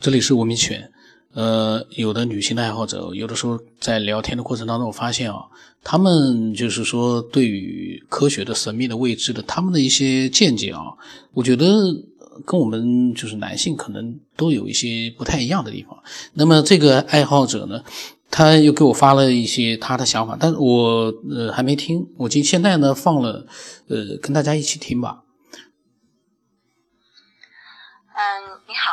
这里是文明犬。呃，有的女性的爱好者，有的时候在聊天的过程当中，我发现啊，他们就是说对于科学的神秘的未知的，他们的一些见解啊，我觉得跟我们就是男性可能都有一些不太一样的地方。那么这个爱好者呢，他又给我发了一些他的想法，但是我呃还没听，我今现在呢放了，呃，跟大家一起听吧。嗯，你好，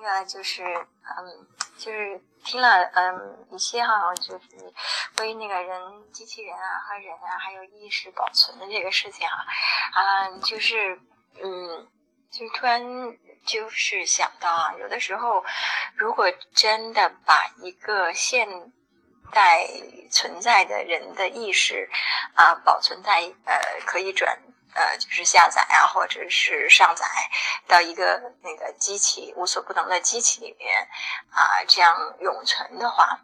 那个就是嗯。就是听了嗯一些哈，就是关于那个人、机器人啊和人啊还有意识保存的这个事情啊，啊就是嗯，就突然就是想到啊，有的时候如果真的把一个现代存在的人的意识啊保存在呃可以转。呃，就是下载啊，或者是上载到一个那个机器无所不能的机器里面啊，这样永存的话，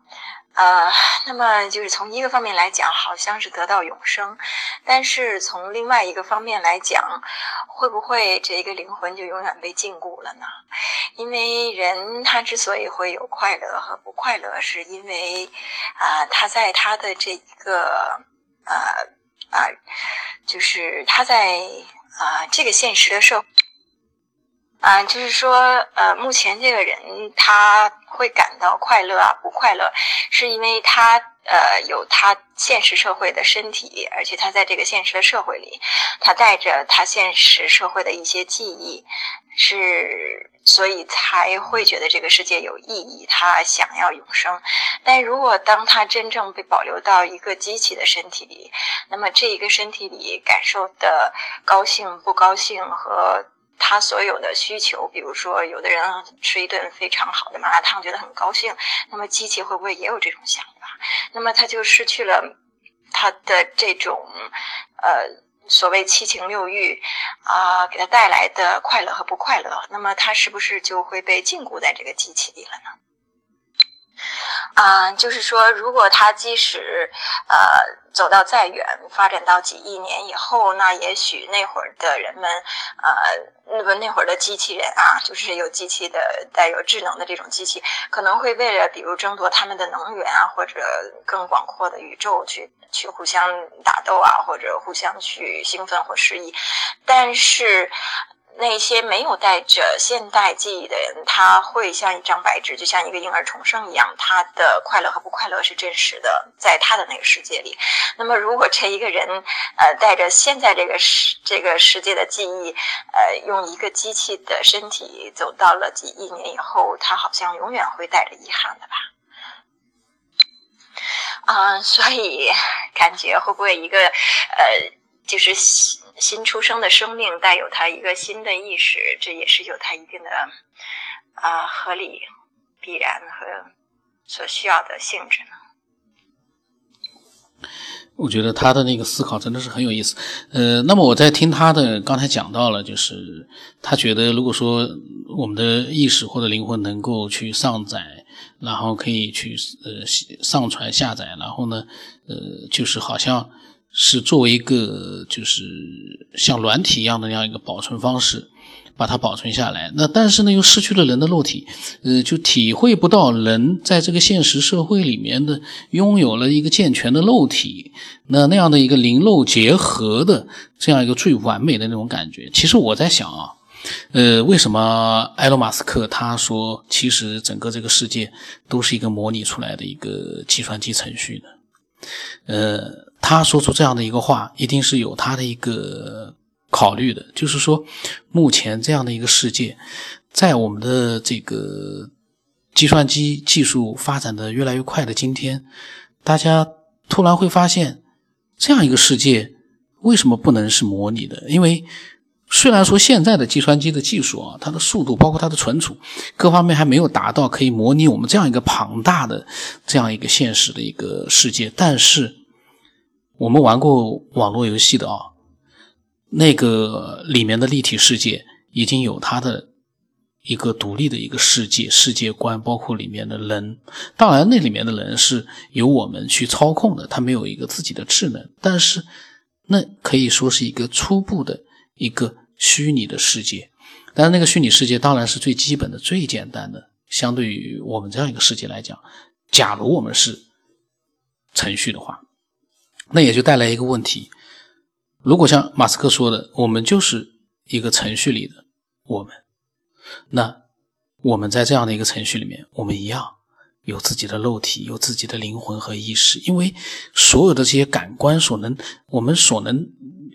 呃，那么就是从一个方面来讲，好像是得到永生，但是从另外一个方面来讲，会不会这一个灵魂就永远被禁锢了呢？因为人他之所以会有快乐和不快乐，是因为啊，他在他的这一个呃。啊，就是他在啊这个现实的社会，啊，就是说，呃，目前这个人他会感到快乐啊不快乐，是因为他呃有他现实社会的身体，而且他在这个现实的社会里，他带着他现实社会的一些记忆，是。所以才会觉得这个世界有意义，他想要永生。但如果当他真正被保留到一个机器的身体里，那么这一个身体里感受的高兴、不高兴和他所有的需求，比如说有的人吃一顿非常好的麻辣烫觉得很高兴，那么机器会不会也有这种想法？那么他就失去了他的这种呃。所谓七情六欲，啊，给他带来的快乐和不快乐，那么他是不是就会被禁锢在这个机器里了呢？啊，就是说，如果他即使呃走到再远，发展到几亿年以后，那也许那会儿的人们，呃，那么那会儿的机器人啊，就是有机器的带有智能的这种机器，可能会为了比如争夺他们的能源啊，或者更广阔的宇宙去去互相打斗啊，或者互相去兴奋或失忆，但是。那些没有带着现代记忆的人，他会像一张白纸，就像一个婴儿重生一样，他的快乐和不快乐是真实的，在他的那个世界里。那么，如果这一个人，呃，带着现在这个世这个世界的记忆，呃，用一个机器的身体走到了几亿年以后，他好像永远会带着遗憾的吧？啊，所以感觉会不会一个，呃，就是。新新出生的生命带有他一个新的意识，这也是有他一定的啊合理、必然和所需要的性质呢。我觉得他的那个思考真的是很有意思。呃，那么我在听他的刚才讲到了，就是他觉得如果说我们的意识或者灵魂能够去上载，然后可以去呃上传下载，然后呢，呃，就是好像。是作为一个就是像软体一样的那样一个保存方式，把它保存下来。那但是呢，又失去了人的肉体，呃，就体会不到人在这个现实社会里面的拥有了一个健全的肉体，那那样的一个灵肉结合的这样一个最完美的那种感觉。其实我在想啊，呃，为什么埃隆·马斯克他说，其实整个这个世界都是一个模拟出来的一个计算机程序呢？呃。他说出这样的一个话，一定是有他的一个考虑的，就是说，目前这样的一个世界，在我们的这个计算机技术发展的越来越快的今天，大家突然会发现，这样一个世界为什么不能是模拟的？因为虽然说现在的计算机的技术啊，它的速度，包括它的存储，各方面还没有达到可以模拟我们这样一个庞大的这样一个现实的一个世界，但是。我们玩过网络游戏的啊，那个里面的立体世界已经有它的一个独立的一个世界世界观，包括里面的人。当然，那里面的人是由我们去操控的，他没有一个自己的智能。但是，那可以说是一个初步的一个虚拟的世界。但是，那个虚拟世界当然是最基本的、最简单的相对于我们这样一个世界来讲，假如我们是程序的话，那也就带来一个问题：如果像马斯克说的，我们就是一个程序里的我们，那我们在这样的一个程序里面，我们一样有自己的肉体，有自己的灵魂和意识，因为所有的这些感官所能，我们所能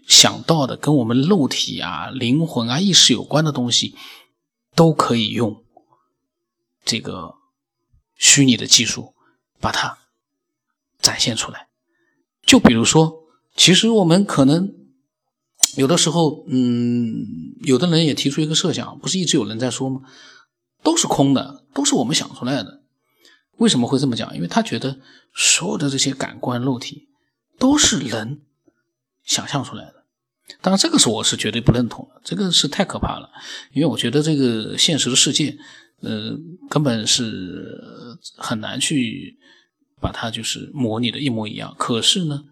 想到的，跟我们肉体啊、灵魂啊、意识有关的东西，都可以用。这个虚拟的技术把它展现出来，就比如说，其实我们可能有的时候，嗯，有的人也提出一个设想，不是一直有人在说吗？都是空的，都是我们想出来的。为什么会这么讲？因为他觉得所有的这些感官肉体都是人想象出来的。当然，这个是我是绝对不认同的，这个是太可怕了。因为我觉得这个现实的世界。呃，根本是很难去把它就是模拟的一模一样。可是呢，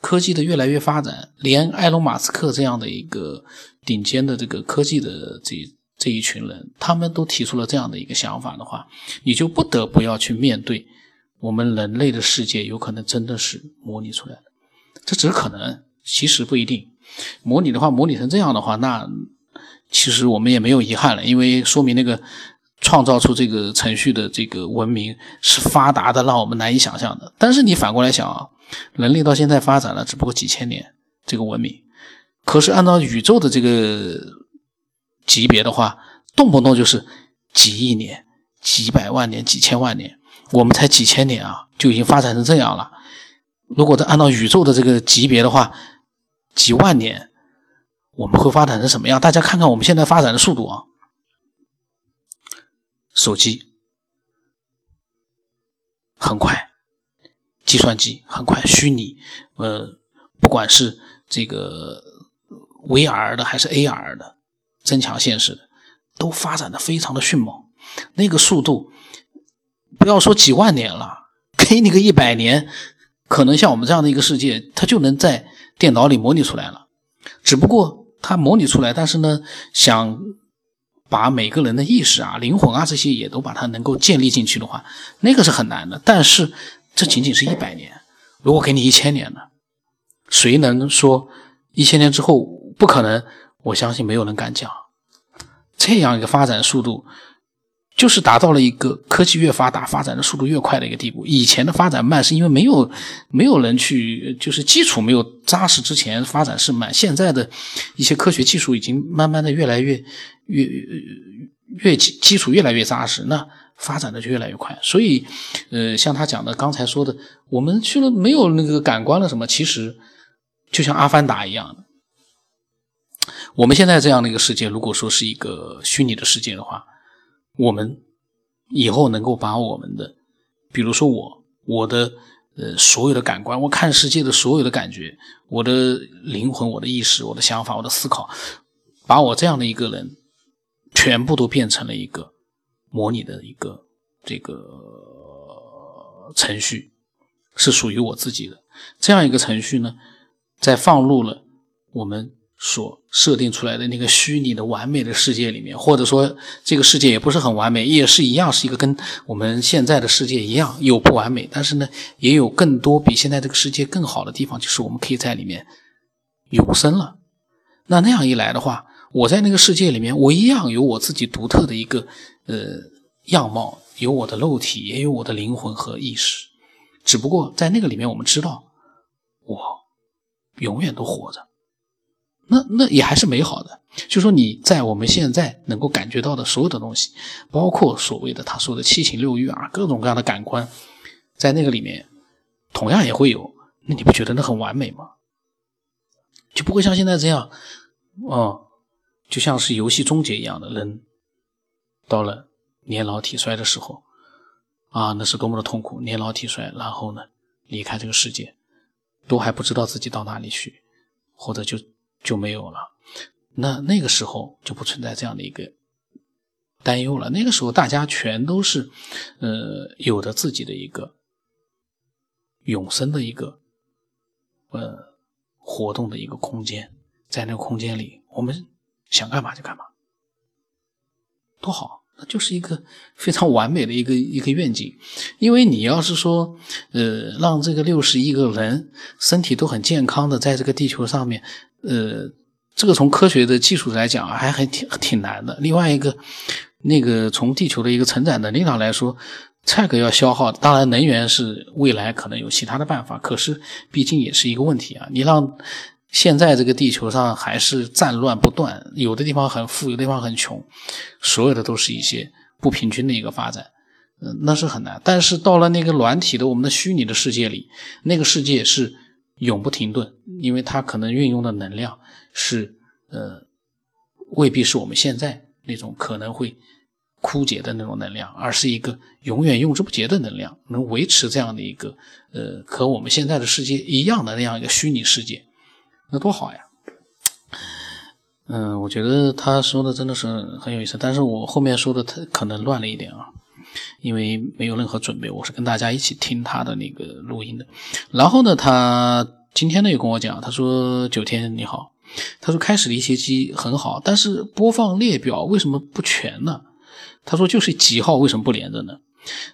科技的越来越发展，连埃隆·马斯克这样的一个顶尖的这个科技的这这一群人，他们都提出了这样的一个想法的话，你就不得不要去面对我们人类的世界有可能真的是模拟出来的。这只是可能，其实不一定。模拟的话，模拟成这样的话，那其实我们也没有遗憾了，因为说明那个。创造出这个程序的这个文明是发达的，让我们难以想象的。但是你反过来想啊，人类到现在发展了只不过几千年，这个文明，可是按照宇宙的这个级别的话，动不动就是几亿年、几百万年、几千万年，我们才几千年啊，就已经发展成这样了。如果再按照宇宙的这个级别的话，几万年，我们会发展成什么样？大家看看我们现在发展的速度啊！手机很快，计算机很快，虚拟，呃，不管是这个 VR 的还是 AR 的，增强现实的，都发展的非常的迅猛。那个速度，不要说几万年了，给你个一百年，可能像我们这样的一个世界，它就能在电脑里模拟出来了。只不过它模拟出来，但是呢，想。把每个人的意识啊、灵魂啊这些也都把它能够建立进去的话，那个是很难的。但是这仅仅是一百年，如果给你一千年呢？谁能说一千年之后不可能？我相信没有人敢讲。这样一个发展速度。就是达到了一个科技越发达、发展的速度越快的一个地步。以前的发展慢，是因为没有没有人去，就是基础没有扎实之前发展是慢。现在的一些科学技术已经慢慢的越来越越越基基础越来越扎实，那发展的就越来越快。所以，呃，像他讲的刚才说的，我们去了没有那个感官了什么？其实就像阿凡达一样的。我们现在这样的一个世界，如果说是一个虚拟的世界的话。我们以后能够把我们的，比如说我我的呃所有的感官，我看世界的所有的感觉，我的灵魂、我的意识、我的想法、我的思考，把我这样的一个人全部都变成了一个模拟的一个这个程序，是属于我自己的这样一个程序呢，在放入了我们。所设定出来的那个虚拟的完美的世界里面，或者说这个世界也不是很完美，也是一样，是一个跟我们现在的世界一样有不完美，但是呢，也有更多比现在这个世界更好的地方，就是我们可以在里面永生了。那那样一来的话，我在那个世界里面，我一样有我自己独特的一个呃样貌，有我的肉体，也有我的灵魂和意识，只不过在那个里面，我们知道我永远都活着。那那也还是美好的，就说你在我们现在能够感觉到的所有的东西，包括所谓的他说的七情六欲啊，各种各样的感官，在那个里面同样也会有。那你不觉得那很完美吗？就不会像现在这样，哦，就像是游戏终结一样的人，到了年老体衰的时候，啊，那是多么的痛苦！年老体衰，然后呢，离开这个世界，都还不知道自己到哪里去，或者就。就没有了，那那个时候就不存在这样的一个担忧了。那个时候大家全都是，呃，有着自己的一个永生的一个呃活动的一个空间，在那个空间里，我们想干嘛就干嘛，多好。那就是一个 非常完美的一个一个愿景。因为你要是说，呃，让这个六十亿个人身体都很健康的在这个地球上面，呃，这个从科学的技术来讲还还挺挺难的。另外一个，那个从地球的一个承载能力上来说。这个要消耗，当然能源是未来可能有其他的办法，可是毕竟也是一个问题啊。你让现在这个地球上还是战乱不断，有的地方很富，有的地方很穷，所有的都是一些不平均的一个发展，嗯，那是很难。但是到了那个软体的我们的虚拟的世界里，那个世界是永不停顿，因为它可能运用的能量是呃，未必是我们现在那种可能会。枯竭的那种能量，而是一个永远用之不竭的能量，能维持这样的一个呃和我们现在的世界一样的那样一个虚拟世界，那多好呀！嗯，我觉得他说的真的是很有意思，但是我后面说的他可能乱了一点啊，因为没有任何准备，我是跟大家一起听他的那个录音的。然后呢，他今天呢又跟我讲，他说九天你好，他说开始的一些机很好，但是播放列表为什么不全呢？他说：“就是几号为什么不连着呢？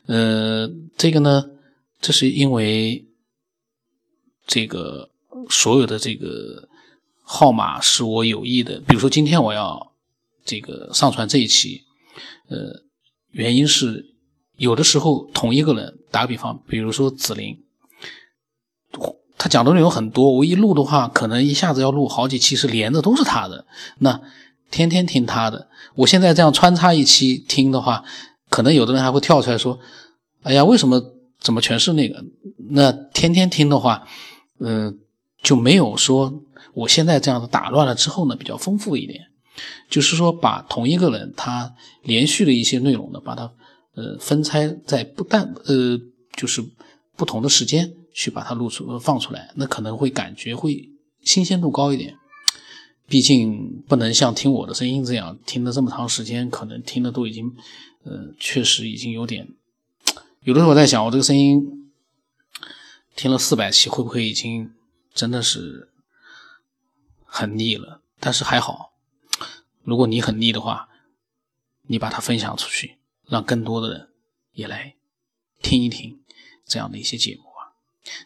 呃，这个呢，这是因为这个所有的这个号码是我有意的。比如说今天我要这个上传这一期，呃，原因是有的时候同一个人，打个比方，比如说紫菱，他讲的内容很多，我一录的话，可能一下子要录好几期，是连着都是他的。那。”天天听他的，我现在这样穿插一期听的话，可能有的人还会跳出来说：“哎呀，为什么怎么全是那个？”那天天听的话，嗯，就没有说我现在这样子打乱了之后呢，比较丰富一点。就是说，把同一个人他连续的一些内容呢，把它呃分拆在不但呃就是不同的时间去把它录出放出来，那可能会感觉会新鲜度高一点。毕竟不能像听我的声音这样听了这么长时间，可能听的都已经，呃，确实已经有点。有的时候我在想，我这个声音听了四百期，会不会已经真的是很腻了？但是还好，如果你很腻的话，你把它分享出去，让更多的人也来听一听这样的一些节目。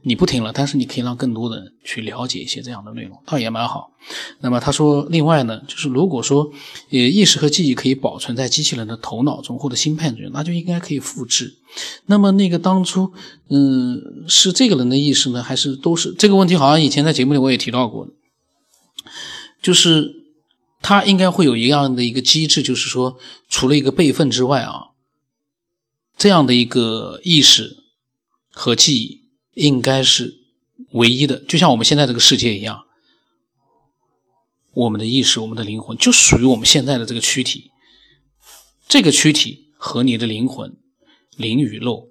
你不听了，但是你可以让更多的人去了解一些这样的内容，倒也蛮好。那么他说，另外呢，就是如果说，呃，意识和记忆可以保存在机器人的头脑中或者芯片中，那就应该可以复制。那么那个当初，嗯，是这个人的意识呢，还是都是这个问题？好像以前在节目里我也提到过，就是他应该会有一样的一个机制，就是说，除了一个备份之外啊，这样的一个意识和记忆。应该是唯一的，就像我们现在这个世界一样，我们的意识、我们的灵魂就属于我们现在的这个躯体。这个躯体和你的灵魂、灵与肉，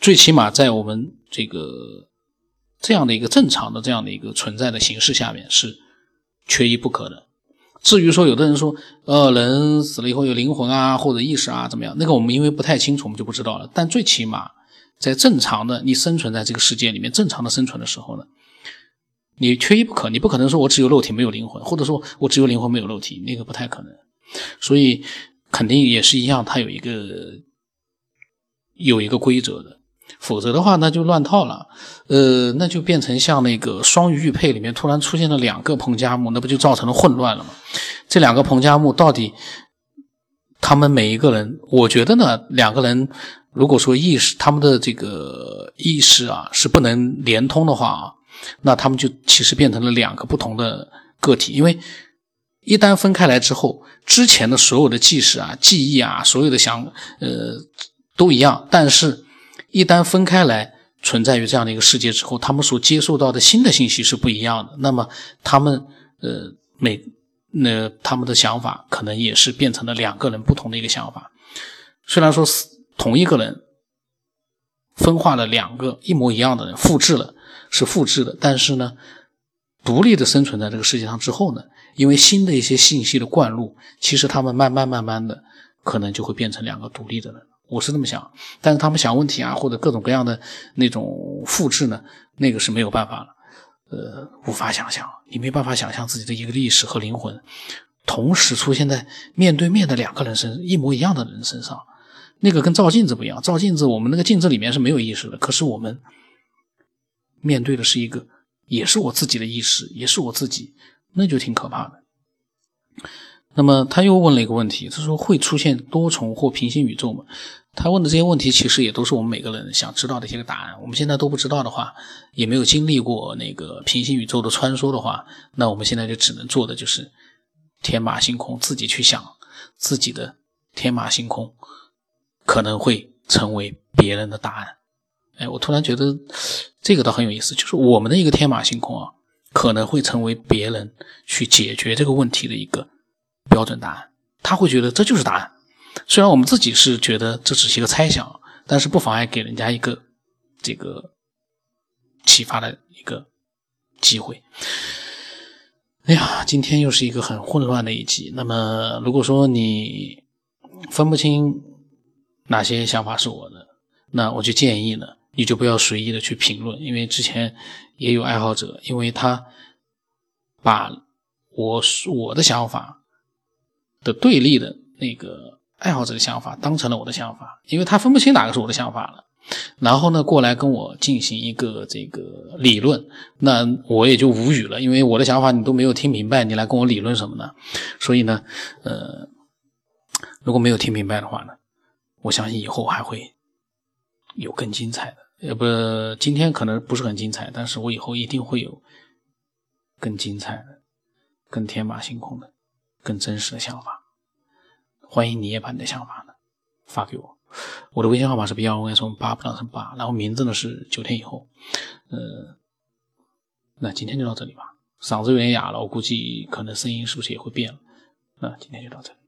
最起码在我们这个这样的一个正常的这样的一个存在的形式下面是缺一不可的。至于说有的人说，呃，人死了以后有灵魂啊，或者意识啊，怎么样？那个我们因为不太清楚，我们就不知道了。但最起码。在正常的你生存在这个世界里面，正常的生存的时候呢，你缺一不可，你不可能说我只有肉体没有灵魂，或者说我只有灵魂没有肉体，那个不太可能。所以肯定也是一样，它有一个有一个规则的，否则的话那就乱套了。呃，那就变成像那个双鱼玉佩里面突然出现了两个彭加木，那不就造成了混乱了吗？这两个彭加木到底他们每一个人，我觉得呢，两个人。如果说意识他们的这个意识啊是不能连通的话啊，那他们就其实变成了两个不同的个体。因为一旦分开来之后，之前的所有的记事啊、记忆啊、所有的想呃都一样，但是一旦分开来存在于这样的一个世界之后，他们所接受到的新的信息是不一样的。那么他们呃每那他们的想法可能也是变成了两个人不同的一个想法。虽然说是。同一个人分化了两个一模一样的人，复制了是复制的，但是呢，独立的生存在这个世界上之后呢，因为新的一些信息的灌入，其实他们慢慢慢慢的可能就会变成两个独立的人。我是这么想，但是他们想问题啊，或者各种各样的那种复制呢，那个是没有办法了，呃，无法想象，你没办法想象自己的一个历史和灵魂。同时出现在面对面的两个人身一模一样的人身上。那个跟照镜子不一样，照镜子我们那个镜子里面是没有意识的，可是我们面对的是一个，也是我自己的意识，也是我自己，那就挺可怕的。那么他又问了一个问题，他说会出现多重或平行宇宙吗？他问的这些问题其实也都是我们每个人想知道的一些个答案。我们现在都不知道的话，也没有经历过那个平行宇宙的穿梭的话，那我们现在就只能做的就是天马行空，自己去想自己的天马行空。可能会成为别人的答案，哎，我突然觉得这个倒很有意思，就是我们的一个天马行空啊，可能会成为别人去解决这个问题的一个标准答案。他会觉得这就是答案，虽然我们自己是觉得这只是一个猜想，但是不妨碍给人家一个这个启发的一个机会。哎呀，今天又是一个很混乱的一集。那么，如果说你分不清，哪些想法是我的？那我就建议呢，你就不要随意的去评论，因为之前也有爱好者，因为他把我我的想法的对立的那个爱好者的想法当成了我的想法，因为他分不清哪个是我的想法了，然后呢过来跟我进行一个这个理论，那我也就无语了，因为我的想法你都没有听明白，你来跟我理论什么呢？所以呢，呃，如果没有听明白的话呢？我相信以后还会有更精彩的，也不今天可能不是很精彩，但是我以后一定会有更精彩的、更天马行空的、更真实的想法。欢迎你也把你的想法呢发给我，我的微信号码是 B 幺 S 八不当成八，然后名字呢是九天以后。呃，那今天就到这里吧，嗓子有点哑了，我估计可能声音是不是也会变了？那今天就到这里。